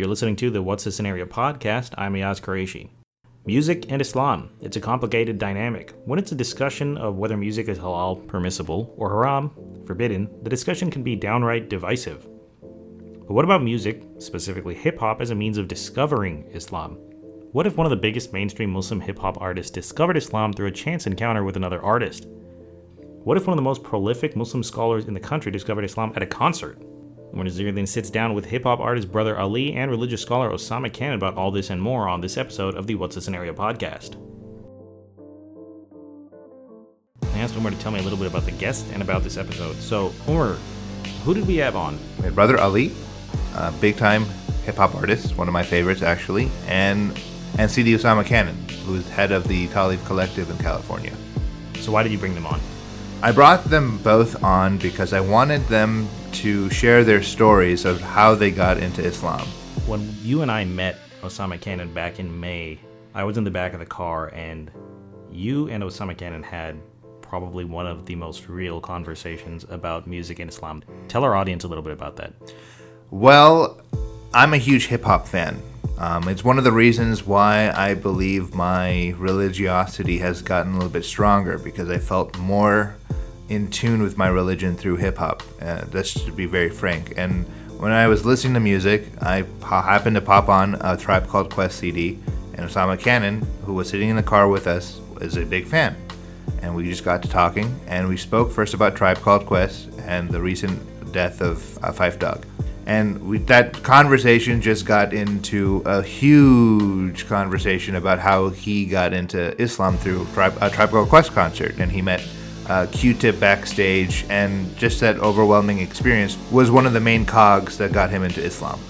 You're listening to the What's the Scenario podcast. I'm Ayaz Qureshi. Music and Islam. It's a complicated dynamic. When it's a discussion of whether music is halal, permissible, or haram, forbidden, the discussion can be downright divisive. But what about music, specifically hip hop, as a means of discovering Islam? What if one of the biggest mainstream Muslim hip hop artists discovered Islam through a chance encounter with another artist? What if one of the most prolific Muslim scholars in the country discovered Islam at a concert? When Azir sits down with hip hop artist Brother Ali and religious scholar Osama Khan about all this and more on this episode of the What's the Scenario podcast. I asked Umar to tell me a little bit about the guest and about this episode. So, Umar, who did we have on? We had Brother Ali, a big time hip hop artist, one of my favorites actually, and and Sidi Osama Canon, who is head of the Ta'leef Collective in California. So why did you bring them on? I brought them both on because I wanted them to share their stories of how they got into Islam. When you and I met Osama Canon back in May, I was in the back of the car and you and Osama Canon had probably one of the most real conversations about music and Islam. Tell our audience a little bit about that. Well, I'm a huge hip hop fan. Um, it's one of the reasons why I believe my religiosity has gotten a little bit stronger because I felt more in tune with my religion through hip hop. Uh, that's to be very frank. And when I was listening to music, I happened to pop on a Tribe Called Quest CD, and Osama Canon, who was sitting in the car with us, is a big fan. And we just got to talking, and we spoke first about Tribe Called Quest and the recent death of uh, Phife Dawg and we, that conversation just got into a huge conversation about how he got into Islam through Tribe, a Tribe Called Quest concert, and he met uh, Q-Tip backstage, and just that overwhelming experience was one of the main cogs that got him into Islam.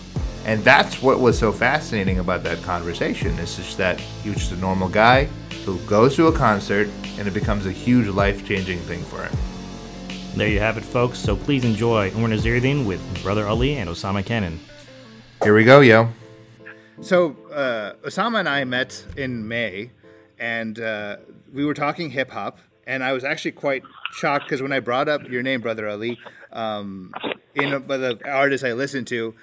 And that's what was so fascinating about that conversation. It's just that he was just a normal guy who goes to a concert, and it becomes a huge life-changing thing for him. There you have it, folks. So please enjoy Umar Naziruddin with Brother Ali and Osama Canon. Here we go, yo. So uh, Osama and I met in May, and uh, we were talking hip hop, and I was actually quite shocked because when I brought up your name, Brother Ali, um, in a, by the artist I listened to,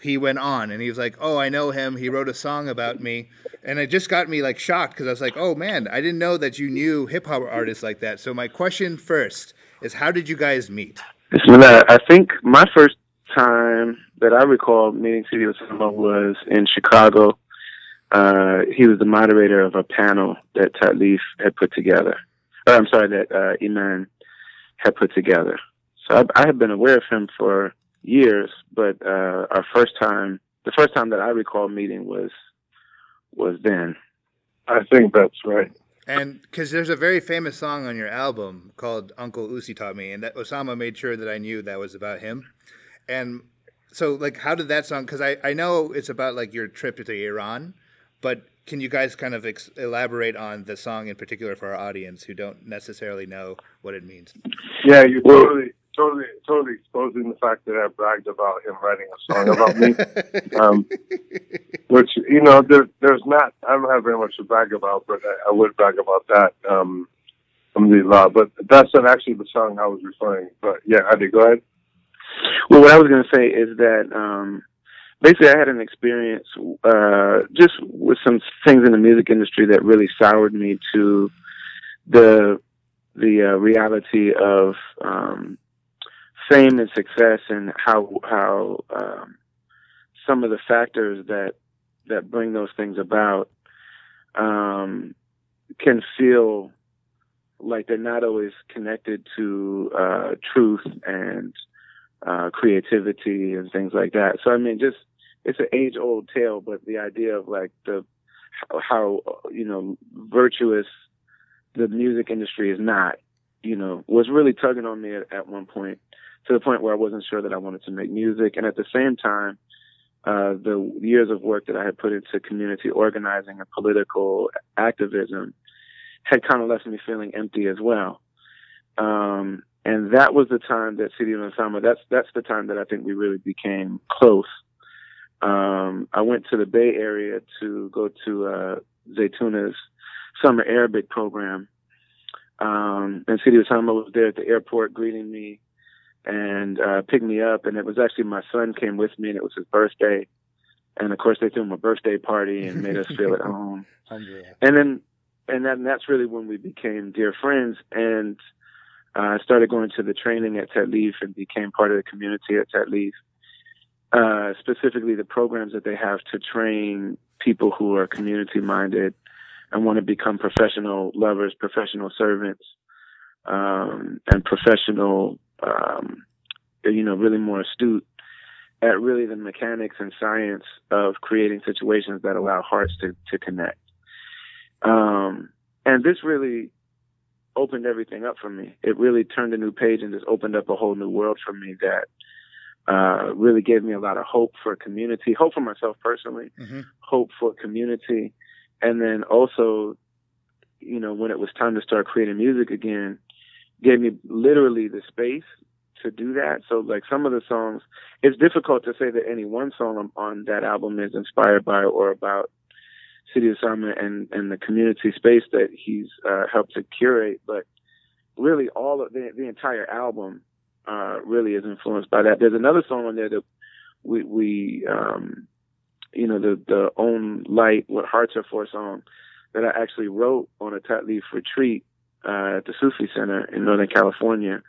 he went on and he was like, "Oh, I know him. He wrote a song about me," and it just got me like shocked because I was like, "Oh man, I didn't know that you knew hip hop artists like that." So my question first is how did you guys meet? I think my first time that I recall meeting Sidi Osama was in Chicago. Uh, he was the moderator of a panel that Ta'leef had put together. Or, I'm sorry, that uh, IMAN had put together. So I, I had been aware of him for years, but uh, our first time, the first time that I recall meeting was was then. I think that's right. And because there's a very famous song on your album called Uncle Usi Taught Me, and that Osama made sure that I knew that was about him. And so, like, how did that song? Because I, I know it's about like your trip to Iran, but can you guys kind of ex- elaborate on the song in particular for our audience who don't necessarily know what it means? Yeah, you totally totally totally exposing the fact that I bragged about him writing a song about me. um, which you know, there, there's not. I don't have very much to brag about, but I, I would brag about that. Um, alhamdulillah. But that's not actually the song I was referring. But yeah, Adi, go ahead. Well, what I was going to say is that um, basically I had an experience uh, just with some things in the music industry that really soured me to the the uh, reality of um, fame and success and how how um, some of the factors that that bring those things about um, can feel like they're not always connected to uh, truth and uh, creativity and things like that. So I mean, just it's an age old tale, but the idea of like the how you know virtuous the music industry is not, you know, was really tugging on me at, at one point to the point where I wasn't sure that I wanted to make music. And at the same time, uh, the years of work that I had put into community organizing and political activism had kind of left me feeling empty as well. Um, and that was the time that City of Osama, that's, that's the time that I think we really became close. Um, I went to the Bay Area to go to, uh, Zaytuna's summer Arabic program. Um, and Sidi Osama was there at the airport greeting me and uh, picked me up. And it was actually my son came with me, and it was his birthday. and of course they threw him a birthday party and made us feel at home. And then, and then that's really when we became dear friends. And I uh, started going to the training at Leaf and became part of the community at Leaf. Uh, specifically, the programs that they have to train people who are community minded and want to become professional lovers, professional servants, um, and professional, um, you know, really more astute at really the mechanics and science of creating situations that allow hearts to, to connect. Um, and this really opened everything up for me. It really turned a new page and just opened up a whole new world for me that uh, really gave me a lot of hope for community, hope for myself personally, mm-hmm. hope for community, and then also, you know, when it was time to start creating music again, gave me literally the space to do that. So like some of the songs, it's difficult to say that any one song on, that album is inspired by or about Sidi Osama and and the community space that he's uh, helped to curate, but really all of the the entire album uh, really is influenced by that. There's another song on there that we we um, you know the the own light what hearts are for song that I actually wrote on a Ta'leef retreat uh, at the Sufi Center in Northern California.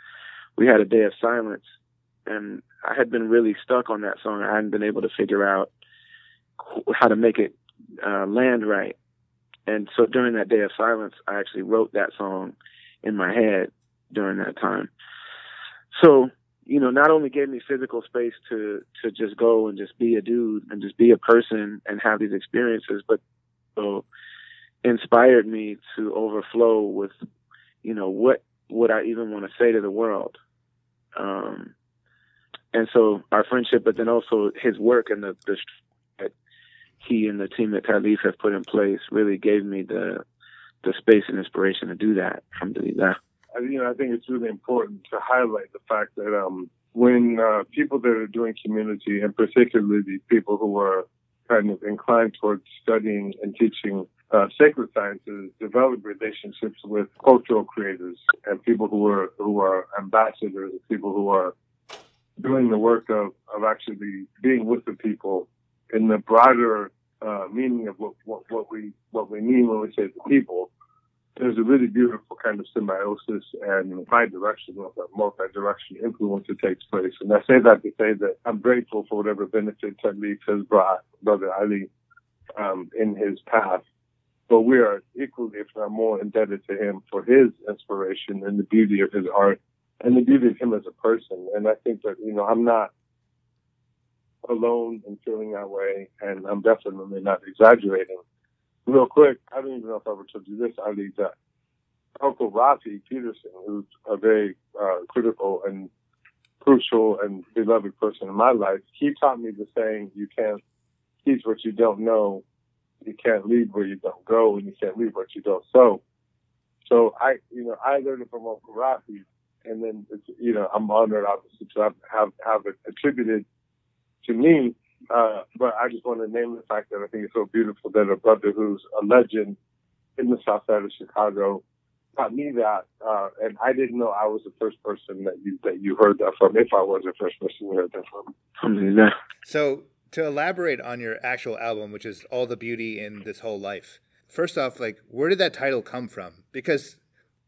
We had a day of silence, and I had been really stuck on that song. I hadn't been able to figure out how to make it uh, land right. And so during that day of silence, I actually wrote that song in my head during that time. So, you know, not only gave me physical space to to just go and just be a dude and just be a person and have these experiences, but so inspired me to overflow with, you know, what would I even want to say to the world? Um, and so our friendship, but then also his work and the, the he and the team that Ta'leef have put in place really gave me the the space and inspiration to do that. Alhamdulillah. You know, I think it's really important to highlight the fact that um, when uh, people that are doing community, and particularly the people who are kind of inclined towards studying and teaching uh, sacred sciences, develop relationships with cultural creators and people who are who are ambassadors, people who are doing the work of, of actually being with the people in the broader uh, meaning of what, what, what we what we mean when we say the people, there's a really beautiful kind of symbiosis and bi-directional, multi-directional influence that takes place. And I say that to say that I'm grateful for whatever benefits benefit Ta'leef has brought Brother Ali um, in his path. But we are equally, if not more, indebted to him for his inspiration and the beauty of his art and the beauty of him as a person. And I think that, you know, I'm not alone in feeling that way, and I'm definitely not exaggerating. Real quick, I don't even know if I ever told you this, Ali, that Uncle Rafi Peterson, who's a very uh, critical and crucial and beloved person in my life, he taught me the saying, you can't teach what you don't know, you can't lead where you don't go, and you can't lead what you don't sow. So I, you know, I learned it from Uncle Rafi, and then, it's, you know, I'm honored obviously to have, have, have it attributed to me. Uh, but I just want to name the fact that I think it's so beautiful that a brother who's a legend in the south side of Chicago taught me that, uh, and I didn't know I was the first person that you that you heard that from. If I was the first person you heard that from. Alhamdulillah. So to elaborate on your actual album, which is all the beauty in this whole life. First off, like where did that title come from? Because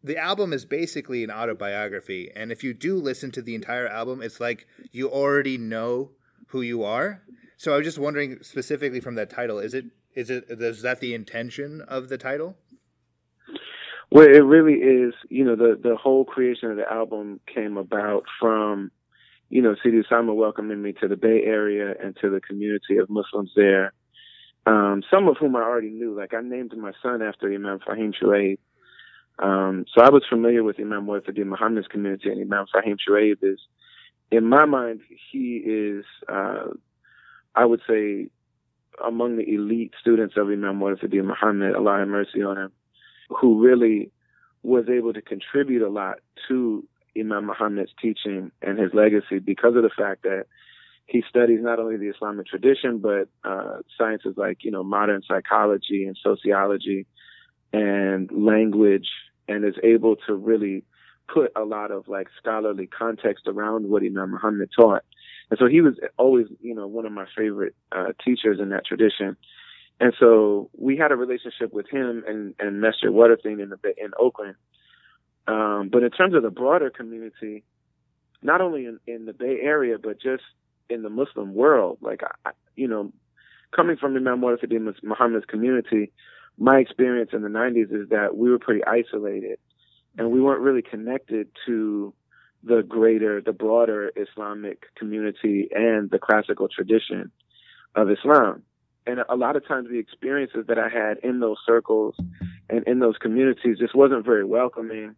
the album is basically an autobiography, and if you do listen to the entire album, it's like you already know who you are. So I was just wondering specifically from that title, is it is it is that the intention of the title? Well, it really is. You know, the the whole creation of the album came about from, you know, Sidi Osama welcoming me to the Bay Area and to the community of Muslims there. Um, some of whom I already knew. Like I named my son after Imam Fahim Shuaib. Um, so I was familiar with Imam Muwaffiq Muhammad's community, and Imam Fahim Shuaib is in my mind, he is, uh, I would say, among the elite students of Imam Muhammad, Muhammad, Allah have mercy on him, who really was able to contribute a lot to Imam Muhammad's teaching and his legacy because of the fact that he studies not only the Islamic tradition, but uh, sciences like, you know, modern psychology and sociology and language and is able to really put a lot of like scholarly context around what Imam Muhammad taught. And so he was always, you know, one of my favorite uh, teachers in that tradition. And so we had a relationship with him and, and Masjid Waritheen in the in Oakland. Um, but in terms of the broader community, not only in, in the Bay Area, but just in the Muslim world, like, I, you know, coming from Imam Warith Deen Muhammad's community, my experience in the 90s is that we were pretty isolated and we weren't really connected to the greater, the broader Islamic community and the classical tradition of Islam. And a lot of times the experiences that I had in those circles and in those communities just wasn't very welcoming.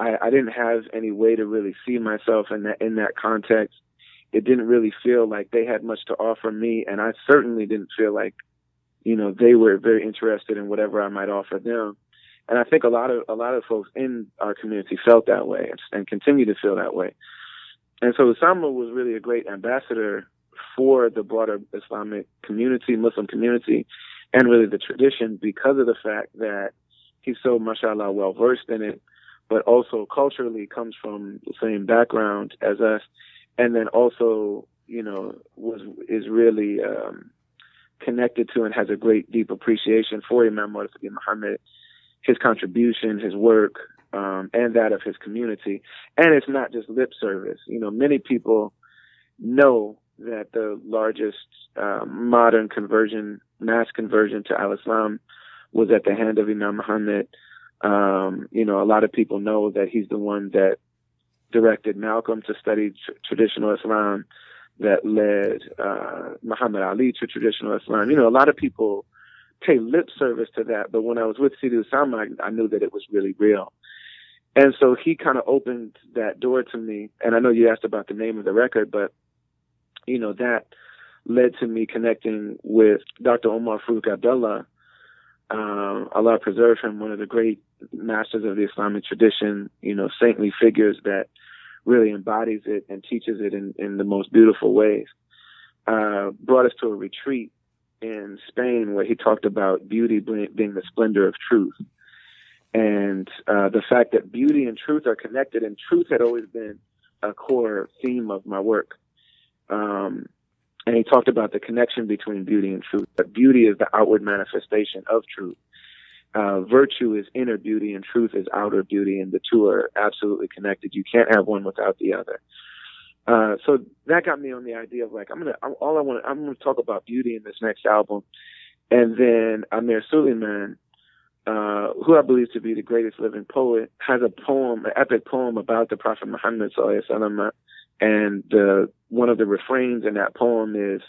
I, I didn't have any way to really see myself in that in that context. It didn't really feel like they had much to offer me, and I certainly didn't feel like, you know, they were very interested in whatever I might offer them. And I think a lot of a lot of folks in our community felt that way and continue to feel that way. And so Osama was really a great ambassador for the broader Islamic community, Muslim community, and really the tradition because of the fact that he's so, mashallah, well versed in it, but also culturally comes from the same background as us, and then also, you know, was is really um, connected to and has a great deep appreciation for Imam Muhammad, his contribution, his work, um, and that of his community. And it's not just lip service. You know, many people know that the largest uh, modern conversion, mass conversion to Al Islam, was at the hand of Imam Muhammad. Um, you know, a lot of people know that he's the one that directed Malcolm to study tr- traditional Islam, that led uh, Muhammad Ali to traditional Islam. You know, a lot of people pay lip service to that, but when I was with Sidi Usama, I, I knew that it was really real. And so he kind of opened that door to me. And I know you asked about the name of the record, but you know, that led to me connecting with Dr. Omar Farooq Abdullah. Um, Allah preserve him, one of the great masters of the Islamic tradition, you know, saintly figures that really embodies it and teaches it in, in the most beautiful ways. Uh, brought us to a retreat in Spain where he talked about beauty being the splendor of truth. And uh, the fact that beauty and truth are connected, and truth had always been a core theme of my work. Um, and he talked about the connection between beauty and truth. That beauty is the outward manifestation of truth. Uh, virtue is inner beauty and truth is outer beauty, and the two are absolutely connected. You can't have one without the other. Uh, so that got me on the idea of like I'm gonna I'm, all I want I'm gonna talk about beauty in this next album, and then Amir Sulaiman, uh, who I believe to be the greatest living poet, has a poem, an epic poem about the Prophet Muhammad sallallahu and the, one of the refrains in that poem is,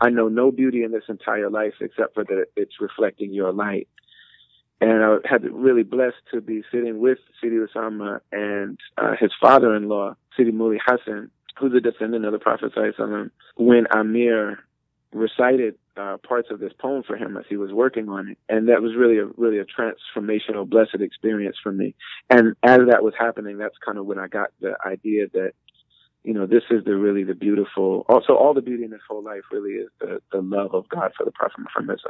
I know no beauty in this entire life except for that it's reflecting your light. And I had really blessed to be sitting with Sidi Usama and uh, his father-in-law, Sidi Muli Hassan, who's a descendant of the Prophet Sallallahu when Amir recited uh, parts of this poem for him as he was working on it, and that was really a really a transformational, blessed experience for me. And as that was happening, that's kind of when I got the idea that you know, this is the really the beautiful. Also, all the beauty in this whole life really is the, the love of God for the Prophet Muhammad.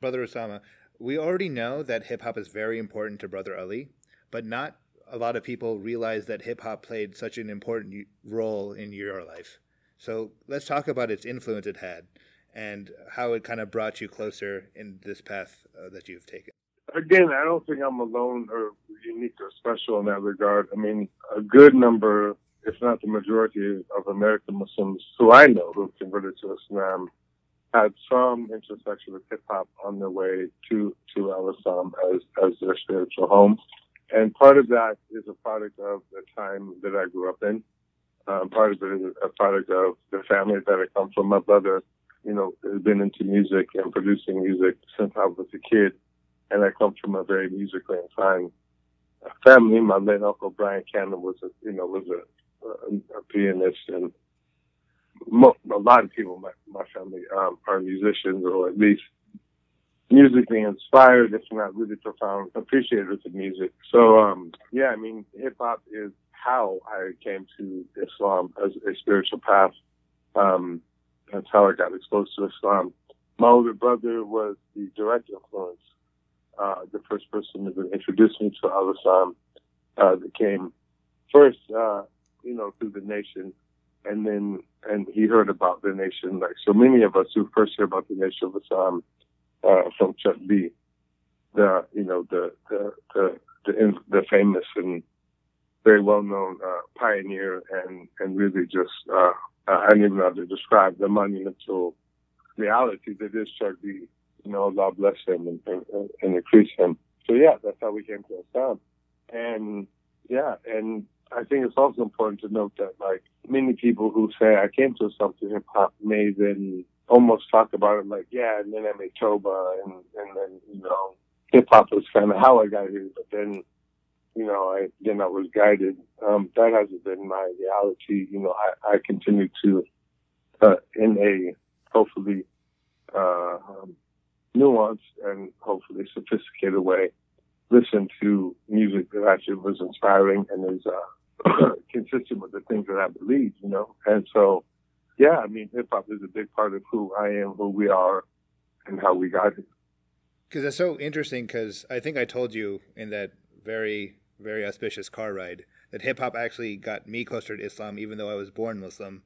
Brother Osama, we already know that hip hop is very important to Brother Ali, but not a lot of people realize that hip hop played such an important role in your life. So let's talk about its influence it had and how it kind of brought you closer in this path uh, that you've taken. Again, I don't think I'm alone or unique or special in that regard. I mean, a good number if not the majority of American Muslims who I know who converted to Islam had some intersection with hip hop on their way to to Al Islam as as their spiritual home, and part of that is a product of the time that I grew up in. Um, part of it is a product of the family that I come from. My brother, you know, has been into music and producing music since I was a kid, and I come from a very musically inclined family. My late uncle Brian Cannon was a, you know, was a a pianist, and mo- a lot of people in my, my family um, are musicians, or at least musically inspired, if not really profound appreciators of music. So, um, yeah, I mean, hip hop is how I came to Islam as a spiritual path. Um, that's how I got exposed to Islam. My older brother was the direct influence, uh, the first person to introduce me to Al Islam, uh, that came first, uh, you know, through the nation and then and he heard about the Nation like so many of us who first hear about the Nation of Islam uh, from Chuck D you know the the the the, the famous and very well known uh, pioneer and and really just uh, I don't even know how to describe the monumental reality that is Chuck D. You know, Allah bless him and, and, and increase him. So yeah, that's how we came to Islam. And yeah, and I think it's also important to note that like many people who say I came to something hip hop may then almost talk about it like, yeah, and then I made Toba and and then, you know, hip hop was kinda how I got here, but then you know, I then I was guided. Um, that hasn't been my reality. You know, I, I continue to uh, in a hopefully uh, um, nuanced and hopefully sophisticated way listen to music that actually was inspiring and is uh, consistent with the things that I believe, you know. And so, yeah, I mean, hip hop is a big part of who I am, who we are, and how we got here. Because it's so interesting. Because I think I told you in that very very auspicious car ride that hip hop actually got me closer to Islam, even though I was born Muslim.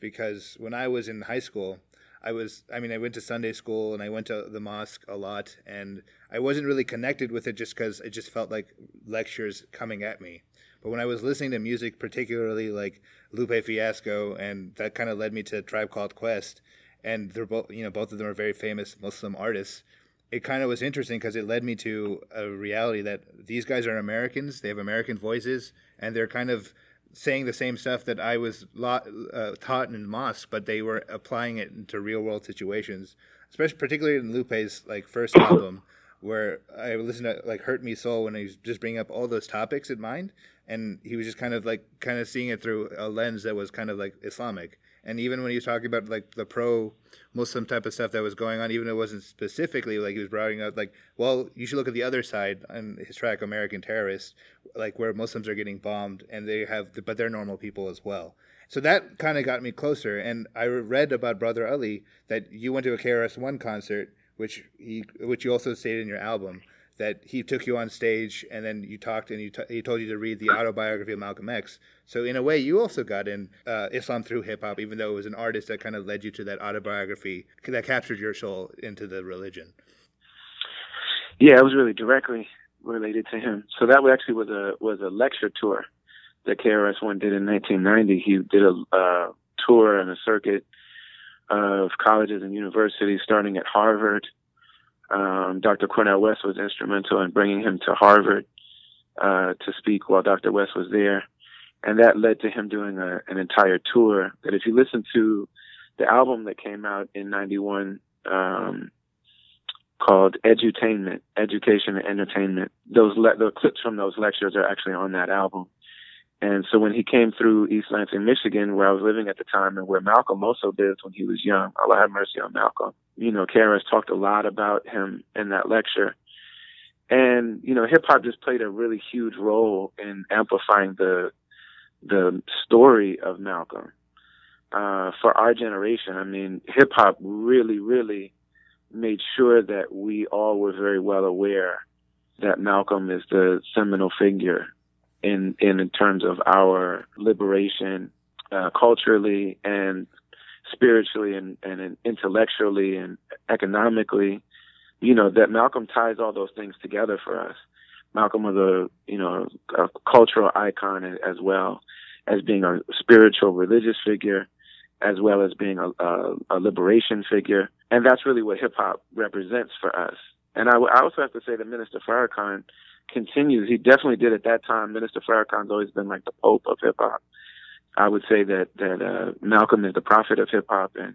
Because when I was in high school, I was, I mean, I went to Sunday school and I went to the mosque a lot, and I wasn't really connected with it just because it just felt like lectures coming at me. But when I was listening to music, particularly like Lupe Fiasco, and that kind of led me to Tribe Called Quest, and they're both, you know, both of them are very famous Muslim artists. It kind of was interesting because it led me to a reality that these guys are Americans, they have American voices, and they're kind of saying the same stuff that I was uh, taught in mosque, but they were applying it into real world situations, especially particularly in Lupe's like first album, where I listened to like "Hurt Me Soul" when he was just bringing up all those topics in mind, and he was just kind of like kind of seeing it through a lens that was kind of like Islamic. And even when he was talking about like the pro Muslim type of stuff that was going on, even though it wasn't specifically like he was bringing up like, well, you should look at the other side on his track American Terrorist, like where Muslims are getting bombed and they have, but they're normal people as well. So that kind of got me closer. And I read about Brother Ali that you went to a KRS One concert, which he, which you also stated in your album that he took you on stage and then you talked and t- he told you to read the autobiography of Malcolm X. So in a way, you also got in uh, Islam through hip hop, even though it was an artist that kind of led you to that autobiography that captured your soul into the religion. Yeah, it was really directly related to him. So that actually was a was a lecture tour that KRS One did in 1990. He did a uh, tour and a circuit of colleges and universities, starting at Harvard um, Dr. Cornel West was instrumental in bringing him to Harvard uh, to speak while Dr. West was there. And that led to him doing a, an entire tour that if you listen to the album that came out in 91, um, called Edutainment, Education and Entertainment. Those le- the clips from those lectures are actually on that album. And so when he came through East Lansing, Michigan, where I was living at the time and where Malcolm also lived when he was young, Allah have mercy on Malcolm. You know, KRS talked a lot about him in that lecture. And, you know, hip hop just played a really huge role in amplifying the the story of Malcolm. Uh, for our generation, I mean, hip hop really, really made sure that we all were very well aware that Malcolm is the seminal figure in in, in terms of our liberation uh, culturally and spiritually and, and intellectually and economically, you know, that Malcolm ties all those things together for us. Malcolm was a, you know, a cultural icon as well as being a spiritual religious figure, as well as being a, a, a liberation figure. And that's really what hip hop represents for us. And I, I also have to say that Minister Farrakhan continues. He definitely did at that time. Minister Farrakhan's always been like the pope of hip hop. I would say that that uh, Malcolm is the prophet of hip hop, and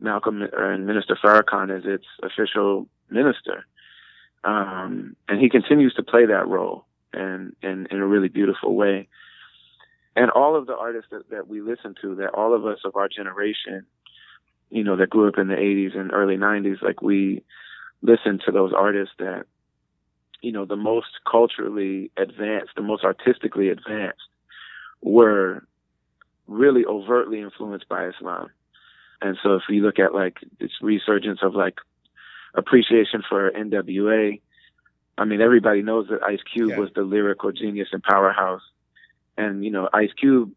Malcolm and Minister Farrakhan is its official minister, um, and he continues to play that role and in in a really beautiful way. And all of the artists that, that we listen to, that all of us of our generation, you know, that grew up in the 80s and early 90s, like we listen to those artists that, you know, the most culturally advanced, the most artistically advanced were really overtly influenced by Islam. And so if you look at like this resurgence of like appreciation for NWA, I mean, everybody knows that Ice Cube yeah. was the lyrical genius and powerhouse. And, you know, Ice Cube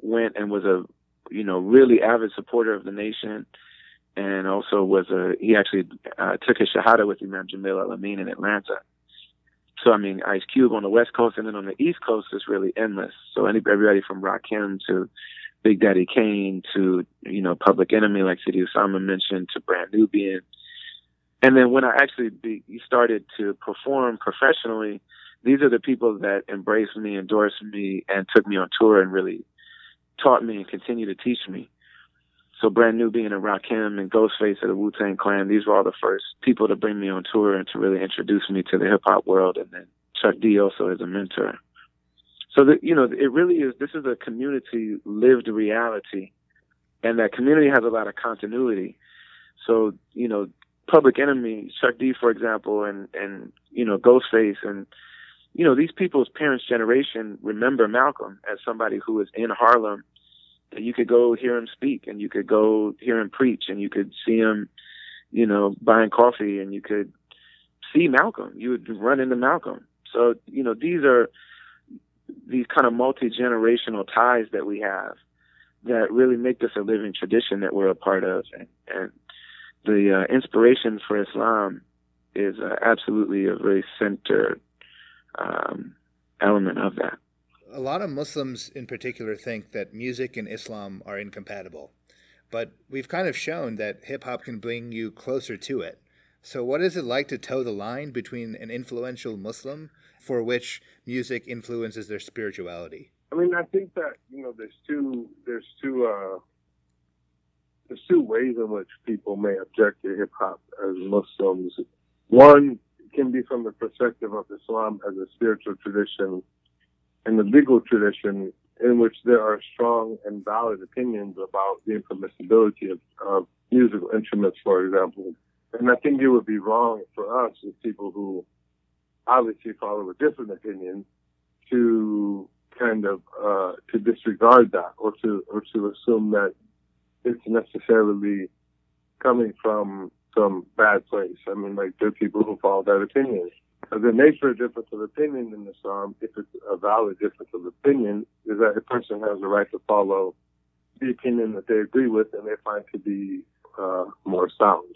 went and was a you know, really avid supporter of the nation, and also was a he actually uh, took his shahada with Imam Jamil Al-Amin in Atlanta. So I mean, Ice Cube on the West Coast and then on the East Coast is really endless. So any everybody from Rakim to Big Daddy Kane to you know Public Enemy, like Sidi Osama mentioned, to Brand Nubian. And then when I actually be, started to perform professionally, these are the people that embraced me, endorsed me, and took me on tour and really taught me and continue to teach me. So Brand Nubian and Rakim and Ghostface of the Wu Tang Clan, these were all the first people to bring me on tour and to really introduce me to the hip hop world. And then Chuck D also as a mentor. So that you know, it really is. This is a community lived reality, and that community has a lot of continuity. So you know, Public Enemy, Chuck D, for example, and and you know, Ghostface, and you know, these people's parents' generation remember Malcolm as somebody who was in Harlem you could go hear him speak and you could go hear him preach and you could see him, you know, buying coffee and you could see Malcolm. You would run into Malcolm. So, you know, these are these kind of multi generational ties that we have that really make this a living tradition that we're a part of. And, and the uh, inspiration for Islam is uh, absolutely a very centered um, element of that a lot of Muslims in particular think that music and Islam are incompatible, but we've kind of shown that hip hop can bring you closer to it. So, what is it like to toe the line between an influential Muslim for which music influences their spirituality? I mean, I think that you know, there's two, there's two, uh, there's two ways in which people may object to hip hop as Muslims. One can be from the perspective of Islam as a spiritual tradition in the legal tradition in which there are strong and valid opinions about the impermissibility of, of musical instruments, for example. And I think it would be wrong for us as people who obviously follow a different opinion to kind of uh, to disregard that or to or to assume that it's necessarily coming from some bad place. I mean, like there are people who follow that opinion the nature of difference of opinion in Islam, if it's a valid difference of opinion, is that a person has the right to follow the opinion that they agree with and they find to be uh, more sound.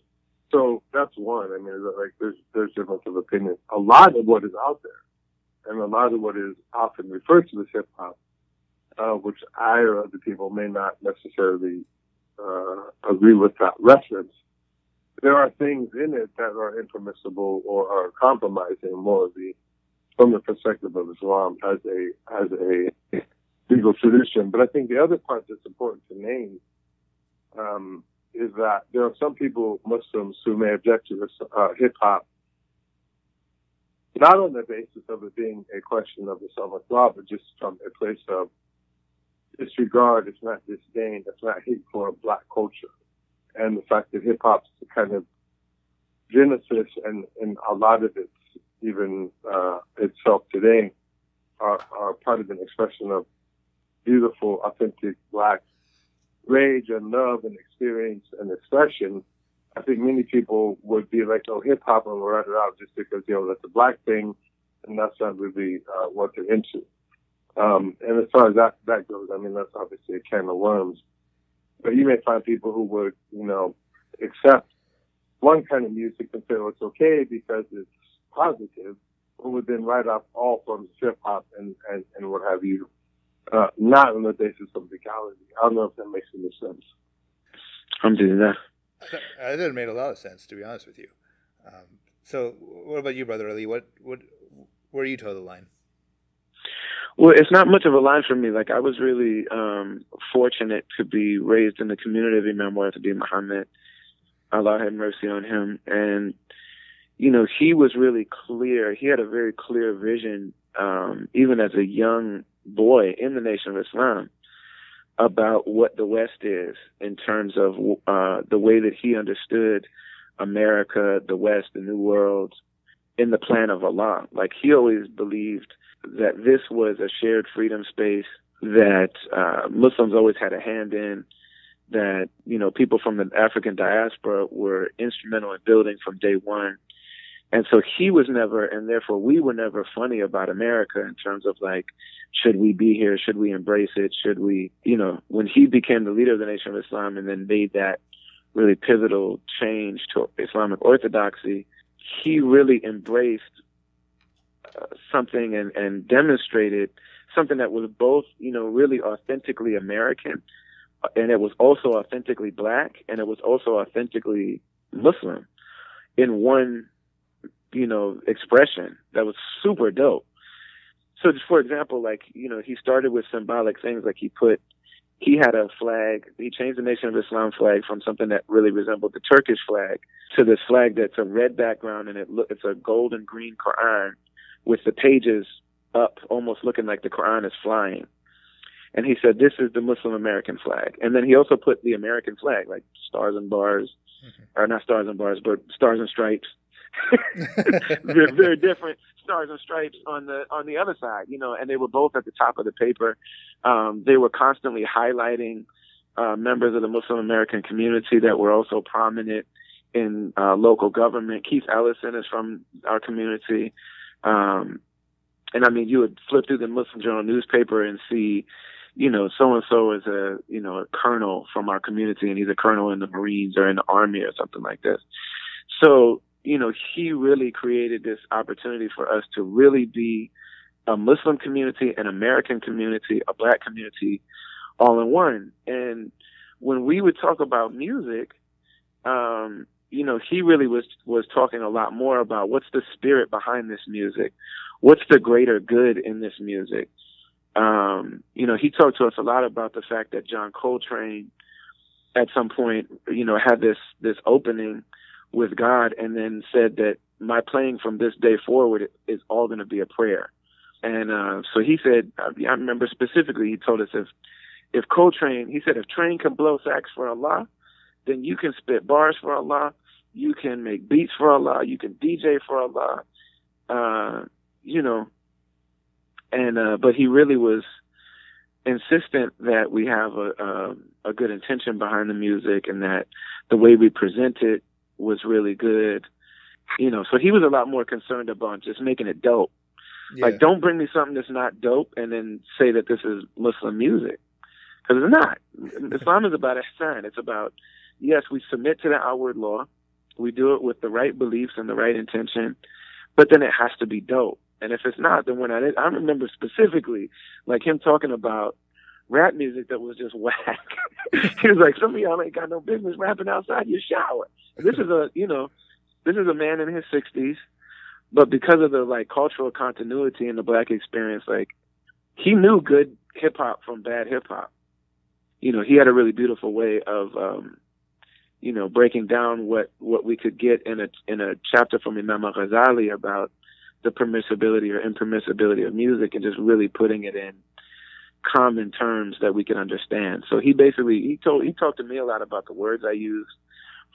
So that's one. I mean, like there's there's difference of opinion. A lot of what is out there, and a lot of what is often referred to as hip hop, uh, which I or other people may not necessarily uh, agree with that reference, there are things in it that are impermissible or are compromising morally from the perspective of Islam as a as a legal tradition. But I think the other part that's important to name um, is that there are some people, Muslims, who may object to uh, hip hop, not on the basis of it being a question of Islamic law, but just from a place of disregard, it's not disdain, it's not hate for a black culture and the fact that hip hop's kind of genesis and, and a lot of its even uh, itself today are, are part of an expression of beautiful, authentic black rage and love and experience and expression. I think many people would be like, oh, hip hop, and we'll write it out just because, you know, that's a black thing, and that's not really uh, what they're into. Um, and as far as that, that goes, I mean, that's obviously a can of worms. But you may find people who would, you know, accept one kind of music and feel it's okay because it's positive, who would then write off all forms of hip hop and, and, and what have you, uh, not on the basis of legality. I don't know if that makes any sense. I'm doing that. I didn't make a lot of sense, to be honest with you. Um, so, what about you, brother Ali? What, what, where do you toe the line? Well, it's not much of a line for me. Like I was really um, fortunate to be raised in the community of Imam Muhammad Muhammad. Allah have mercy on him. And you know, he was really clear. He had a very clear vision, um, even as a young boy in the Nation of Islam, about what the West is in terms of uh, the way that he understood America, the West, the New World, in the plan of Allah. Like he always believed that this was a shared freedom space that uh, Muslims always had a hand in, that you know people from the African diaspora were instrumental in building from day one, And so he was never, and therefore we were never funny about America in terms of like, should we be here? Should we embrace it? Should we, you know, when he became the leader of the Nation of Islam and then made that really pivotal change to Islamic orthodoxy, he really embraced uh, something and, and demonstrated something that was both, you know, really authentically American, and it was also authentically black, and it was also authentically Muslim in one, you know, expression that was super dope. So just for example, like, you know, he started with symbolic things like he put he had a flag. He changed the Nation of Islam flag from something that really resembled the Turkish flag to this flag that's a red background and it look it's a gold and green Quran with the pages up, almost looking like the Quran is flying. And he said, "This is the Muslim American flag." And then he also put the American flag, like stars and bars, mm-hmm. or not stars and bars, but stars and stripes. very, very different stars and stripes on the on the other side, you know, and they were both at the top of the paper. Um, they were constantly highlighting uh, members of the Muslim American community that were also prominent in uh, local government. Keith Ellison is from our community. Um, and I mean, you would flip through the Muslim Journal newspaper and see, you know, so and so is a, you know, a colonel from our community and he's a colonel in the Marines or in the Army or something like this. So you know, he really created this opportunity for us to really be a Muslim community, an American community, a black community, all in one. And when we would talk about music, um, you know, he really was was talking a lot more about what's the spirit behind this music, what's the greater good in this music. Um, you know, he talked to us a lot about the fact that John Coltrane, at some point, you know, had this this opening with God and then said that my playing from this day forward is all going to be a prayer. And uh, so he said, I remember specifically, he told us if if Coltrane, he said, if Train can blow sax for Allah, then you can spit bars for Allah, you can make beats for Allah, you can DJ for Allah, uh, you know. And uh, but he really was insistent that we have a, a a good intention behind the music and that the way we present it was really good. You know, so he was a lot more concerned about just making it dope. Yeah. Like, don't bring me something that's not dope and then say that this is Muslim music. Because it's not. Islam is about ihsan. It's about, yes, we submit to the outward law. We do it with the right beliefs and the right intention. But then it has to be dope. And if it's not, then we're not. I remember specifically, like him talking about rap music that was just whack. he was like, some of y'all ain't got no business rapping outside your shower. And this is a, you know, this is a man in his sixties, but because of the like cultural continuity in the black experience, like he knew good hip hop from bad hip hop. You know, he had a really beautiful way of, um, you know, breaking down what what we could get in a in a chapter from Imam Ghazali about the permissibility or impermissibility of music, and just really putting it in common terms that we can understand. So he basically he told he talked to me a lot about the words I use.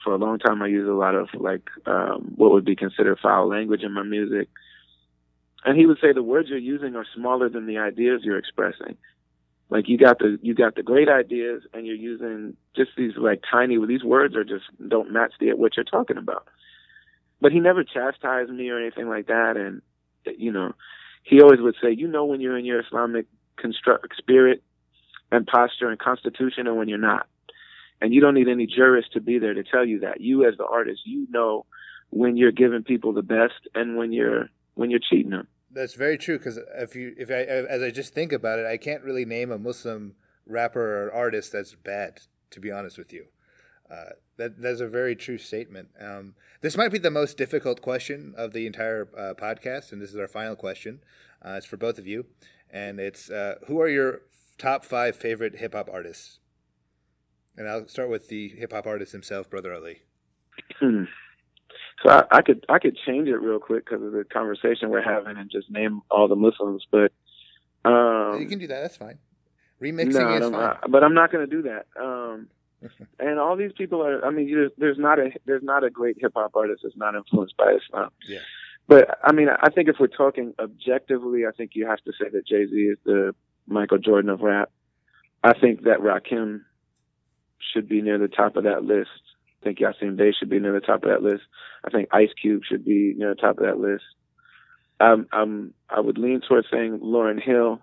For a long time, I used a lot of like um, what would be considered foul language in my music, and he would say the words you're using are smaller than the ideas you're expressing. Like you got the you got the great ideas, and you're using just these like tiny. These words are just don't match the what you're talking about. But he never chastised me or anything like that, and you know, he always would say, you know, when you're in your Islamic construct spirit and posture and constitution and when you're not. And you don't need any jurist to be there to tell you that. You as the artist, you know when you're giving people the best and when you're when you're cheating them. That's very true because if you if I as I just think about it, I can't really name a Muslim rapper or artist that's bad. To be honest with you, uh, that that's a very true statement. Um, this might be the most difficult question of the entire uh, podcast, and this is our final question. Uh, it's for both of you and it's uh, who are your top five favorite hip hop artists? And I'll start with the hip hop artist himself, Brother Ali. Hmm. So I, I, could I could change it real quick because of the conversation we're having and just name all the Muslims, but um, you can do that. That's fine. Remixing no, is fine. but I'm not going to do that. Um, and all these people are. I mean, you, there's not a there's not a great hip hop artist that's not influenced by Islam. Yeah. But I mean, I think if we're talking objectively, I think you have to say that Jay Z is the Michael Jordan of rap. I think that Rakim should be near the top of that list. I think Yasin Bey should be near the top of that list. I think Ice Cube should be near the top of that list. Um, I would lean towards saying Lauryn Hill.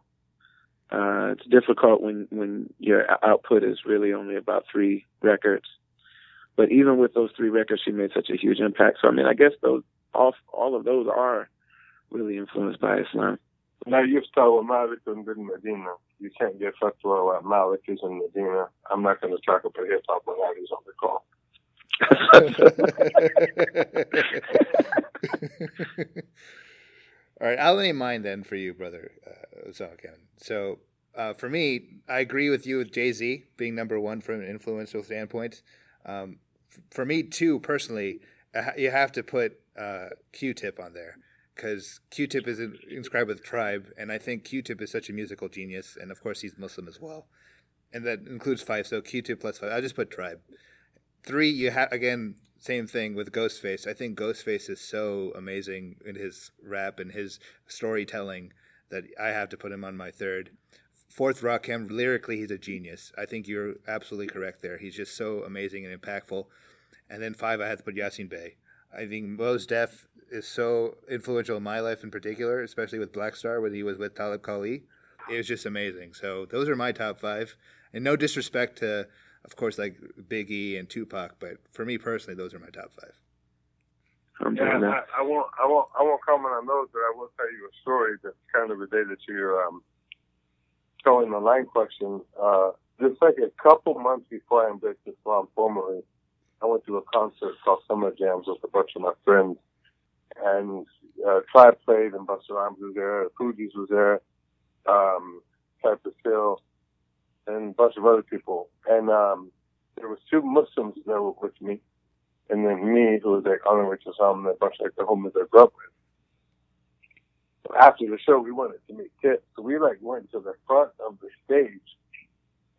Uh, it's difficult when when your output is really only about three records. But even with those three records, she made such a huge impact. So I mean, I guess those all all of those are really influenced by Islam. Malik and in Medina. You can't get fatwa about Malik is in Medina. I'm not going to talk about hip hop when is on the call. All right, I'll name mine then for you, brother uh, Osama So uh, for me, I agree with you with Jay Z being number one from an influential standpoint. Um, f- for me too, personally, you have to put uh, Q-Tip on there because Q-Tip is inscribed with Tribe, and I think Q-Tip is such a musical genius, and of course he's Muslim as well, and that includes five. So Q-Tip plus five. I'll just put Tribe. Three, you have again same thing with Ghostface. I think Ghostface is so amazing in his rap and his storytelling that I have to put him on my third. Fourth, Rakim, lyrically, he's a genius. I think you're absolutely correct there. He's just so amazing and impactful. And then five, I have to put Yasin Bey. I think Mos Def is so influential in my life in particular, especially with Black Star when he was with Talib Kweli. It was just amazing. So those are my top five. And no disrespect to of course, like Biggie and Tupac, but for me personally, those are my top five. Yeah, I, I won't, I won't, I won't comment on those, but I will tell you a story that's kind of related to your um, telling the line question. Uh, just like a couple months before I embraced Islam formally, I went to a concert called Summer Jams with a bunch of my friends, and uh, Tribe played, and Busta Rhymes was there, Fugees was there, um, Cypress Hill, and a bunch of other people. And um, there was two Muslims that were with me, and then me, who was like honorary to some, and a bunch of like the homies I grew up with. After the show, we wanted to meet Tip, so we like went to the front of the stage,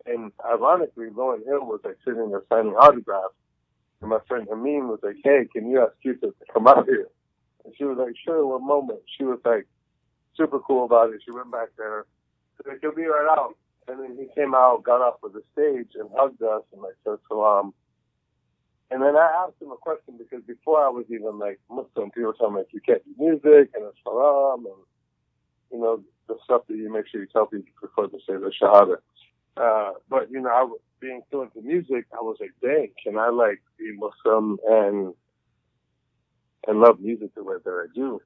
and ironically, Lauryn Hill was like sitting there signing autographs, and my friend Hameen was like, "Hey, can you ask Q to come out here?" And she was like, "Sure." One moment, she was like super cool about it. She went back there. She's like, "He'll be right out." And then he came out, got off of the stage, and hugged us, and like said salam. And then I asked him a question because before I was even like Muslim, people tell me like, you can't do music and it's haram, and you know the stuff that you make sure you tell people before they say the shahada. Uh, but you know, I was being so into music, I was like, dang, can I like be Muslim and and love music the way that I do?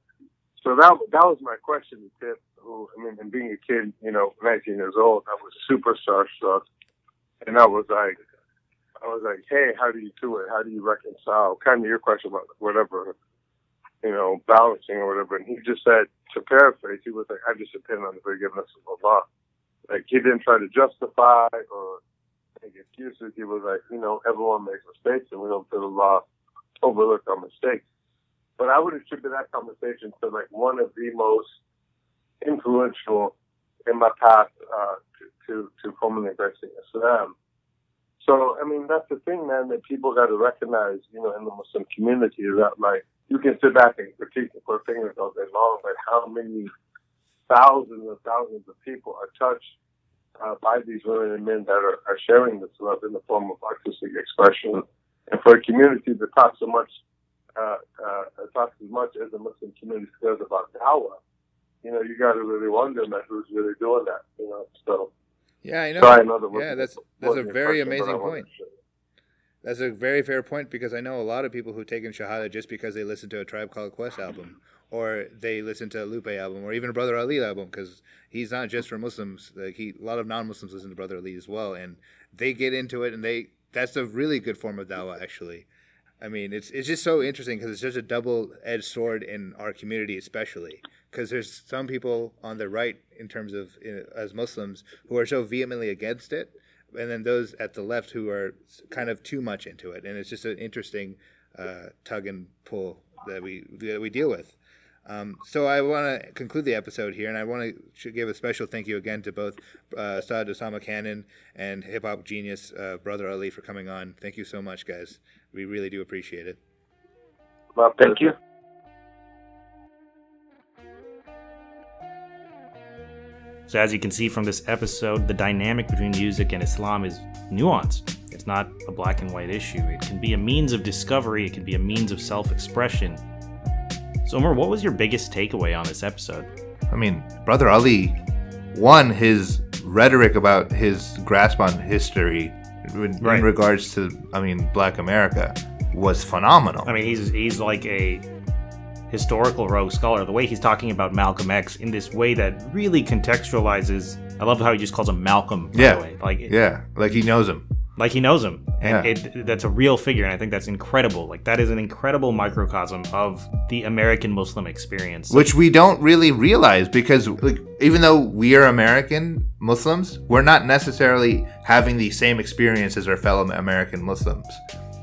So that that was my question to Tip. Who I mean, and being a kid, you know, 19 years old, I was super starstruck, and I was like, I was like, hey, how do you do it? How do you reconcile? Kind of your question about whatever, you know, balancing or whatever. And he just said, to paraphrase, he was like, I just depend on the forgiveness of Allah. Like he didn't try to justify or make excuses. He was like, you know, everyone makes mistakes, and we don't feel Allah overlook our mistakes. But I would attribute that conversation to like one of the most influential in my path uh, to, to, to formally embracing Islam. So, I mean, that's the thing, man, that people got to recognize, you know, in the Muslim community that, like, you can sit back and critique the four fingers all day long, but how many thousands and thousands of people are touched uh, by these women and men that are, are sharing this love in the form of artistic expression. And for a community that talks so much uh, uh, talks as much as the Muslim community cares about dawah, you know, you got to really wonder, man, who's really doing that, you know. So, yeah, I know. yeah, that's that's a very amazing point. That's a very fair point because I know a lot of people who take in Shahada just because they listen to a Tribe Called Quest album or they listen to a Lupe album or even a Brother Ali album because he's not just for Muslims. Like he, a lot of non-Muslims listen to Brother Ali as well, and they get into it, and they that's a really good form of dawah actually. I mean, it's it's just so interesting because it's just a double-edged sword in our community, especially because there's some people on the right, in terms of you know, as Muslims, who are so vehemently against it, and then those at the left who are kind of too much into it, and it's just an interesting uh, tug and pull that we that we deal with. Um, so I want to conclude the episode here, and I want to give a special thank you again to both uh, Sidi Osama Canon and hip hop genius uh, Brother Ali for coming on. Thank you so much, guys. We really do appreciate it. Well, thank you. So, as you can see from this episode, the dynamic between music and Islam is nuanced. It's not a black and white issue. It can be a means of discovery, it can be a means of self expression. So, Umar, what was your biggest takeaway on this episode? I mean, Brother Ali, one, his rhetoric about his grasp on history in, Right. in regards to, I mean, Black America was phenomenal. I mean, he's he's like a historical rogue scholar. The way he's talking about Malcolm X in this way that really contextualizes. I love how he just calls him Malcolm. By yeah, the way. like yeah, like he knows him. Like he knows him, and Yeah. it, that's a real figure. And I think that's incredible. Like that is an incredible microcosm of the American Muslim experience. which we don't really realize because like even though we are American Muslims, we're not necessarily having the same experience as our fellow American Muslims.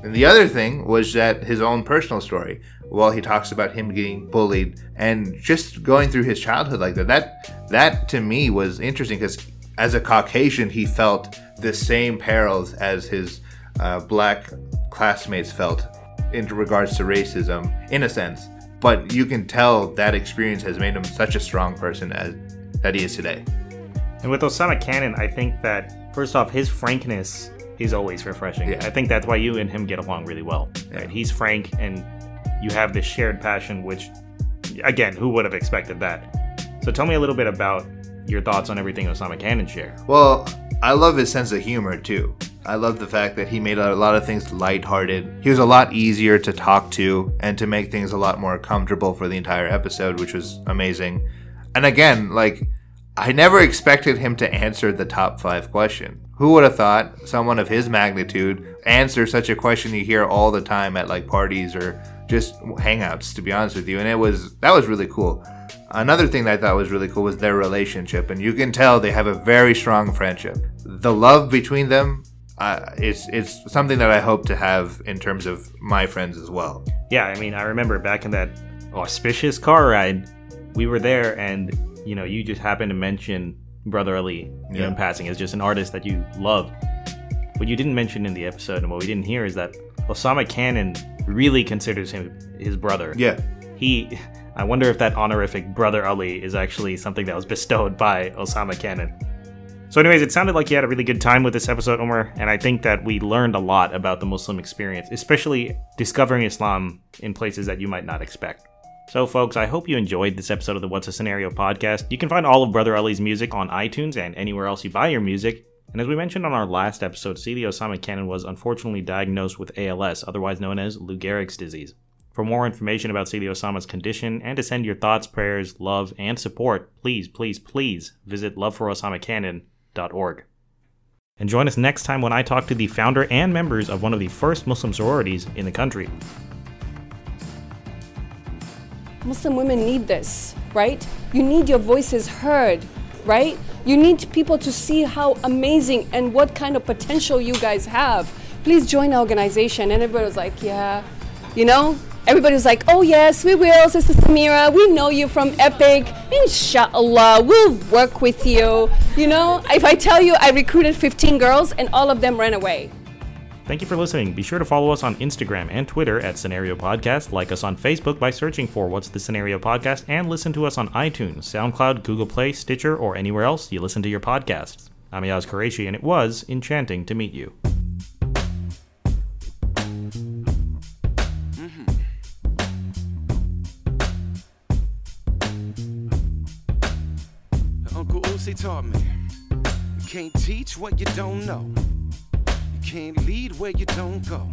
And the other thing was that his own personal story. While he talks about him getting bullied and just going through his childhood like that, that that to me was interesting because as a Caucasian, he felt the same perils as his uh, black classmates felt in regards to racism, in a sense. But you can tell that experience has made him such a strong person as that he is today. And with Osama Canon, I think that first off, his frankness is always refreshing. Yeah. I think that's why you and him get along really well. Yeah. Right? He's frank, and you have this shared passion. Which, again, who would have expected that? So tell me a little bit about your thoughts on everything Osama Canon shared. Well, I love his sense of humor too. I love the fact that he made a lot of things lighthearted. He was a lot easier to talk to and to make things a lot more comfortable for the entire episode, which was amazing. And again, like I never expected him to answer the top 5 question. Who would have thought someone of his magnitude answer such a question you hear all the time at like parties or just hangouts to be honest with you and it was that was really cool. Another thing that I thought was really cool was their relationship, and you can tell they have a very strong friendship. The love between them, uh, it's it's something that I hope to have in terms of my friends as well. Yeah, I mean, I remember back in that auspicious car ride, we were there, and you know, you just happened to mention Brother Ali, know, Yeah. in passing, as just an artist that you love. What you didn't mention in the episode, and what we didn't hear, is that Osama Canon really considers him his brother. Yeah, He, I wonder if that honorific Brother Ali is actually something that was bestowed by Osama Canon. So, anyways, it sounded like you had a really good time with this episode, Omar, and I think that we learned a lot about the Muslim experience, especially discovering Islam in places that you might not expect. So, folks, I hope you enjoyed this episode of the What's a Scenario podcast. You can find all of Brother Ali's music on iTunes and anywhere else you buy your music. And as we mentioned on our last episode, Sidi Osama Canon was unfortunately diagnosed with ALS, otherwise known as Lou Gehrig's disease. For more information about Sidi Osama's condition and to send your thoughts, prayers, love, and support, please, please, please visit loveforosamacannon.org. And join us next time when I talk to the founder and members of one of the first Muslim sororities in the country. Muslim women need this, right? You need your voices heard, right? You need people to see how amazing and what kind of potential you guys have. Please join our organization. And everybody was like, yeah, you know? Everybody was like, oh yes, we will, Sister Samira. We know you from Epic. Inshallah, we'll work with you. You know, if I tell you I recruited 15 girls and all of them ran away. Thank you for listening. Be sure to follow us on Instagram and Twitter at Scenario Podcast, like us on Facebook by searching for What's the Scenario Podcast, and listen to us on iTunes, SoundCloud, Google Play, Stitcher, or anywhere else you listen to your podcasts. I'm Yaz Qureshi, and it was enchanting to meet you. Mm-hmm. Uncle Uzi taught me. You can't teach what you don't know. Can't lead where you don't go.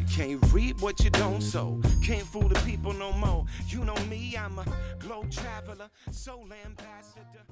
You can't read what you don't sow. Can't fool the people no more. You know me, I'm a globe traveler, soul ambassador.